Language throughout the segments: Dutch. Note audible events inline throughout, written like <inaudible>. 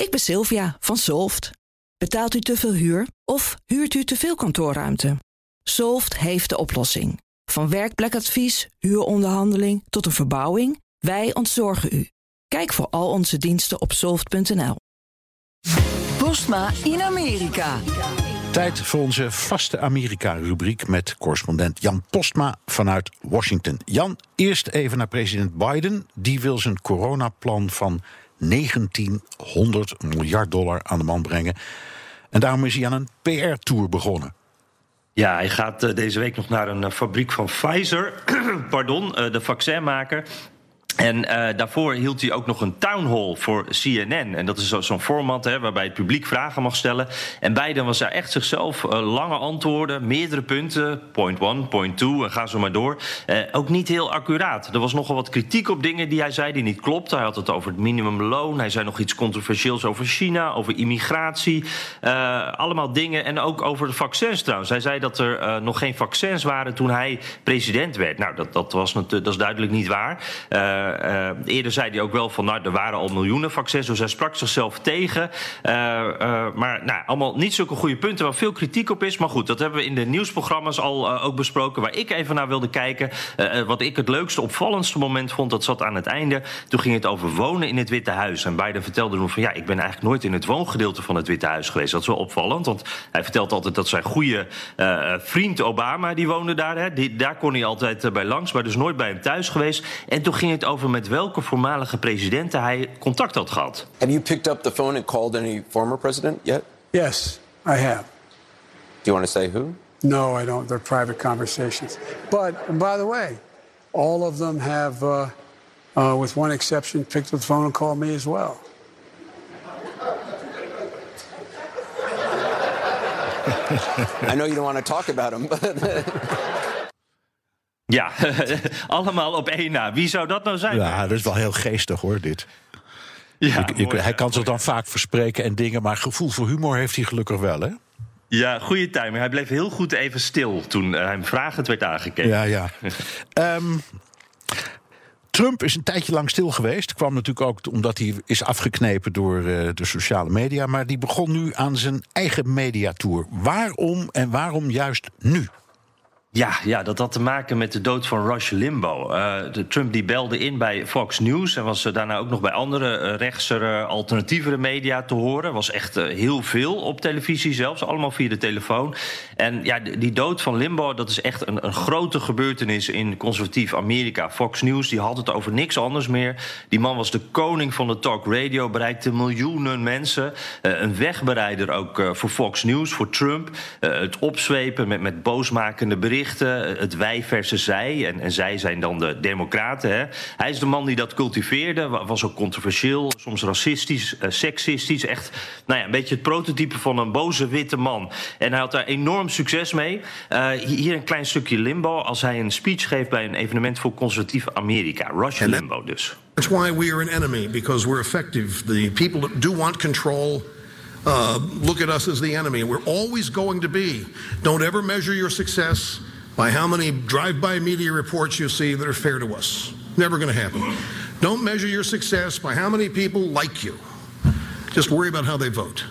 Ik ben Sylvia van Solft. Betaalt u te veel huur of huurt u te veel kantoorruimte? Solft heeft de oplossing. Van werkplekadvies, huuronderhandeling tot een verbouwing, wij ontzorgen u. Kijk voor al onze diensten op soft.nl. Postma in Amerika. Tijd voor onze vaste Amerika-rubriek met correspondent Jan Postma vanuit Washington. Jan, eerst even naar president Biden. Die wil zijn coronaplan van 1900 miljard dollar aan de man brengen. En daarom is hij aan een PR-tour begonnen. Ja, hij gaat uh, deze week nog naar een uh, fabriek van Pfizer, <clears throat> pardon, uh, de vaccinmaker. En uh, daarvoor hield hij ook nog een town hall voor CNN. En dat is zo'n format hè, waarbij het publiek vragen mag stellen. En Biden was daar echt zichzelf uh, lange antwoorden, meerdere punten. Point one, point two, en ga zo maar door. Uh, ook niet heel accuraat. Er was nogal wat kritiek op dingen die hij zei die niet klopten. Hij had het over het minimumloon. Hij zei nog iets controversieels over China, over immigratie. allemaal dingen. En ook over de vaccins trouwens. Hij zei dat er nog geen vaccins waren toen hij president werd. Nou, dat, dat, was, dat is duidelijk niet waar. Uh, eerder zei hij ook wel van, nou, er waren al miljoenen vaccins, dus hij sprak zichzelf tegen. Uh, maar nou, allemaal niet zulke goede punten waar veel kritiek op is. Maar goed, dat hebben we in de nieuwsprogramma's al ook besproken. Waar ik even naar wilde kijken. wat ik het leukste, opvallendste moment vond, dat zat aan het einde. Toen ging het over wonen in het Witte Huis. En Biden vertelde toen van, ja, ik ben eigenlijk nooit in het woongedeelte van het Witte Huis geweest. Dat is wel opvallend, want hij vertelt altijd dat zijn goede vriend Obama, die woonde daar. Hè, daar kon hij altijd bij langs, maar dus nooit bij hem thuis geweest. En toen ging het over met welke voormalige presidenten hij contact had gehad. Have you picked up the phone and called any former president yet? Yes, I have. Do you want to say who? No, I don't. They're private conversations. But by the way, all of them have, uh, uh, with one exception, picked up the phone and called me as well. <laughs> I know you don't want to talk about them, but. <laughs> Ja, <laughs> allemaal op één na. Wie zou dat nou zijn? Ja, dat is wel heel geestig hoor, dit. Ja, mooi, hij kan zich dan vaak verspreken en dingen, maar gevoel voor humor heeft hij gelukkig wel, hè? Ja, goede timing. Hij bleef heel goed even stil toen uh, hem vragend werd aangekeken. Ja, ja. um, <laughs> Trump is een tijdje lang stil geweest. Kwam natuurlijk ook omdat hij is afgeknepen door uh, de sociale media. Maar die begon nu aan zijn eigen mediatour. Waarom en waarom juist nu? Ja, ja, dat had te maken met de dood van Rush Limbaugh. Uh, de Trump die belde in bij Fox News en was daarna ook nog bij andere uh, rechtsere, alternatievere media te horen. Was echt heel veel op televisie zelfs, allemaal via de telefoon. En ja, die dood van Limbaugh, dat is echt een, een grote gebeurtenis in conservatief Amerika. Fox News die had het over niks anders meer. Die man was de koning van de talk radio, bereikte miljoenen mensen. een wegbereider ook voor Fox News, voor Trump. het opzwepen met, met boosmakende berichten het wij versus zij. En, en zij zijn dan de democraten. Hè. Hij is de man die dat cultiveerde. Was ook controversieel, soms racistisch, uh, seksistisch. Echt nou ja, een beetje het prototype van een boze witte man. En hij had daar enorm succes mee. Uh, hier een klein stukje limbo. Als hij een speech geeft bij een evenement voor conservatief Amerika. Rush Limbo dus. That's why we are an enemy, because we're effective. The people that do want control... Uh, look at us as the enemy. We're always going to be. Don't ever measure your success by how many drive-by media reports you see that are fair to us. Never going to happen. Don't measure your success by how many people like you. Just worry about how they vote.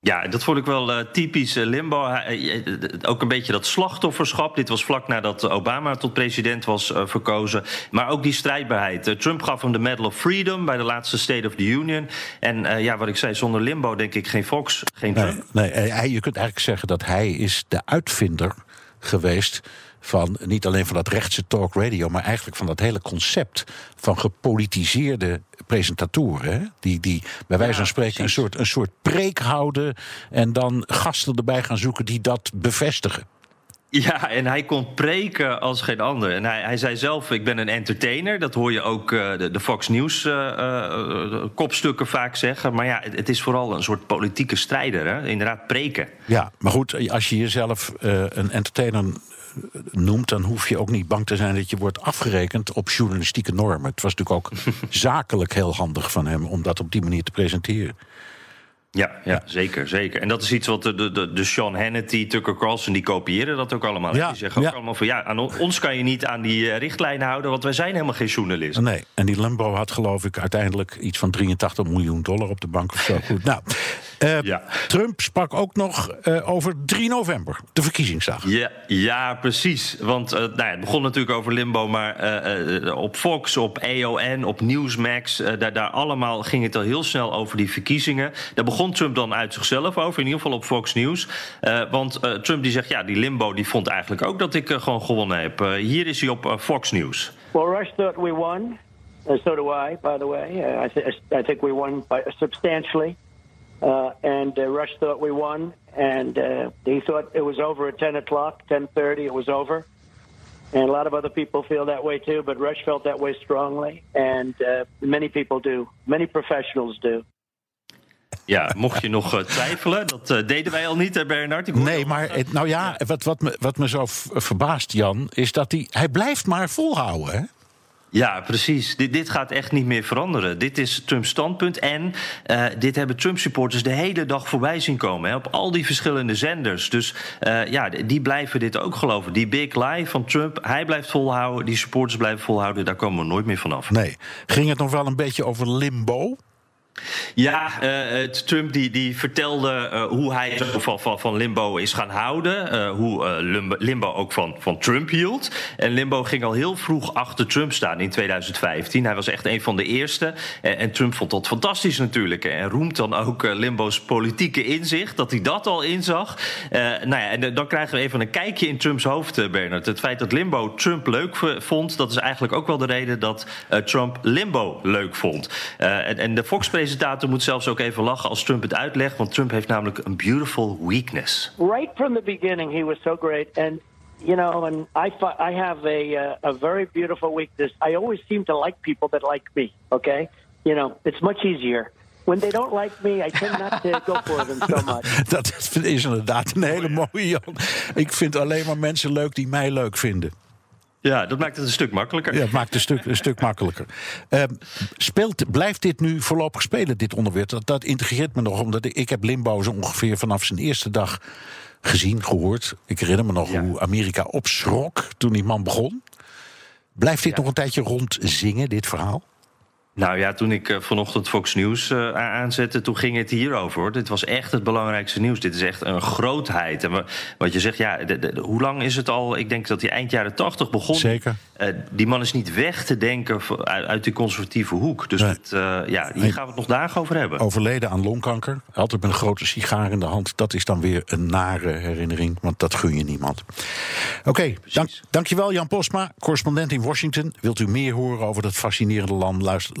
Ja, dat vond ik wel uh, typisch uh, Limbo. Uh, ook een beetje dat slachtofferschap. Dit was vlak nadat Obama tot president was verkozen. Maar ook die strijdbaarheid. Trump gaf hem de Medal of Freedom bij de laatste State of the Union. En ja, wat ik zei, zonder Limbo denk ik geen Fox, geen Trump. Nee, nee, je kunt eigenlijk zeggen dat hij is de uitvinder geweest van niet alleen van dat rechtse talk radio, maar eigenlijk van dat hele concept van gepolitiseerde presentatoren. Hè? Die, die bij wijze van spreken een soort, een soort preek houden en dan gasten erbij gaan zoeken die dat bevestigen. Ja, en hij kon preken als geen ander. En hij, hij zei zelf, ik ben een entertainer. Dat hoor je ook uh, de, de, Fox News uh, uh, kopstukken vaak zeggen. Maar ja, het, het, is vooral een soort politieke strijder. Hè? Inderdaad, preken. Ja, maar goed, als je jezelf een entertainer noemt, dan hoef je ook niet bang te zijn dat je wordt afgerekend op journalistieke normen. Het was natuurlijk ook <laughs> zakelijk heel handig van hem om dat op die manier te presenteren. Ja, ja, zeker, zeker. En dat is iets wat de, de, de Sean Hannity, Tucker Carlson, die kopiëren dat ook allemaal. Ja, die zeggen ook ja. allemaal van ja, aan ons kan je niet aan die eh, richtlijnen houden, want wij zijn helemaal geen journalisten. Nee, en die Limbo had geloof ik uiteindelijk iets van 83 miljoen dollar op de bank of zo. <laughs> Goed, nou, eh, Ja. Trump sprak ook nog eh, over 3 november, de verkiezingsdag. Ja, ja, precies. Want eh, nou ja, het begon natuurlijk over Limbo, maar eh, eh, op Fox, op AON, op Newsmax, daar, daar allemaal ging het al heel snel over die verkiezingen. Daar begon Trump dan uit zichzelf over, in ieder geval op Fox News. Eh, want eh, Trump die zegt, ja, die Limbo die vond eigenlijk ook dat ik gewoon gewonnen heb. Hier is hij op Fox News. Well, Rush thought we won, and so do I, by the way. Uh, I, th- I think we won by, substantially. Uh, and uh, Rush thought we won, and uh, he thought it was over at 10 o'clock, 10.30, it was over. And a lot of other people feel that way too, but Rush felt that way strongly, and uh, many people do. Many professionals do. Ja, mocht je nog eh, twijfelen, dat eh, deden wij al niet, hè Bernard? Ik Nee, maar het- nou ja, wat, wat, me, wat me zo verbaast, Jan, is dat hij, hij blijft maar volhouden. Hè? Ja, precies. Dit, dit gaat echt niet meer veranderen. Dit is Trumps standpunt. En eh, dit hebben Trump-supporters de hele dag voorbij zien komen. Hè, op al die verschillende zenders. Dus eh, ja, die blijven dit ook geloven. Die big lie van Trump, hij blijft volhouden. Die supporters blijven volhouden. Daar komen we nooit meer vanaf. Nee. Ging het nog wel een beetje over limbo? Ja, eh, Trump die, die vertelde eh, hoe hij van, van, van Limbo is gaan houden. eh, hoe Limbo, Limbo ook van, van Trump hield. En Limbo ging al heel vroeg achter Trump staan in 2015. Hij was echt een van de eerste. En, Trump vond dat fantastisch natuurlijk. En roemt dan ook Limbo's politieke inzicht, dat hij dat al inzag. Nou ja, en dan krijgen we even een kijkje in Trumps hoofd, Bernard. Het feit dat Limbo Trump leuk vond, dat is eigenlijk ook wel de reden dat Trump Limbo leuk vond. En, en de Fox-presentator moet zelfs ook even lachen als Trump het uitlegt, want Trump heeft namelijk een beautiful weakness. right from the beginning, he was so great. And you know, and I I have a uh, a very beautiful weakness. I always seem to like people that like me. Okay, you know, it's much easier. When they don't like me, I tend not to go for them so <laughs> much. Dat is inderdaad een hele mooie, Jan. Ik vind alleen maar mensen leuk die mij leuk vinden. Ja, dat maakt het een stuk makkelijker. Ja, het maakt het een stuk, een stuk makkelijker. Ehm, speelt, blijft dit nu voorlopig spelen, dit onderwerp? Dat, dat integreert me nog, omdat ik, ik heb Limbo zo ongeveer vanaf zijn eerste dag gezien, gehoord. Ik herinner me nog Ja. hoe Amerika opschrok toen die man begon. Blijft dit nog een tijdje rondzingen, dit verhaal? Nou ja, toen ik eh, vanochtend Fox News eh, aanzette, toen ging het hierover. Hoor. Dit was echt het belangrijkste nieuws. Dit is echt een grootheid. En wa- wat je zegt, ja, de- de- de- hoe lang is het al? Ik denk dat hij eind jaren tachtig begon. Zeker. Eh, die man is niet weg te denken uit, uit die conservatieve hoek. Dus Nee. het, ja, hier gaan we het nog dagen over hebben. Overleden aan longkanker. Altijd met een grote sigaar in de hand. Dat is dan weer een nare herinnering, want dat gun je niemand. Oké, dank, dankjewel Jan Posma, correspondent in Washington. Wilt u meer horen over dat fascinerende land? Luister,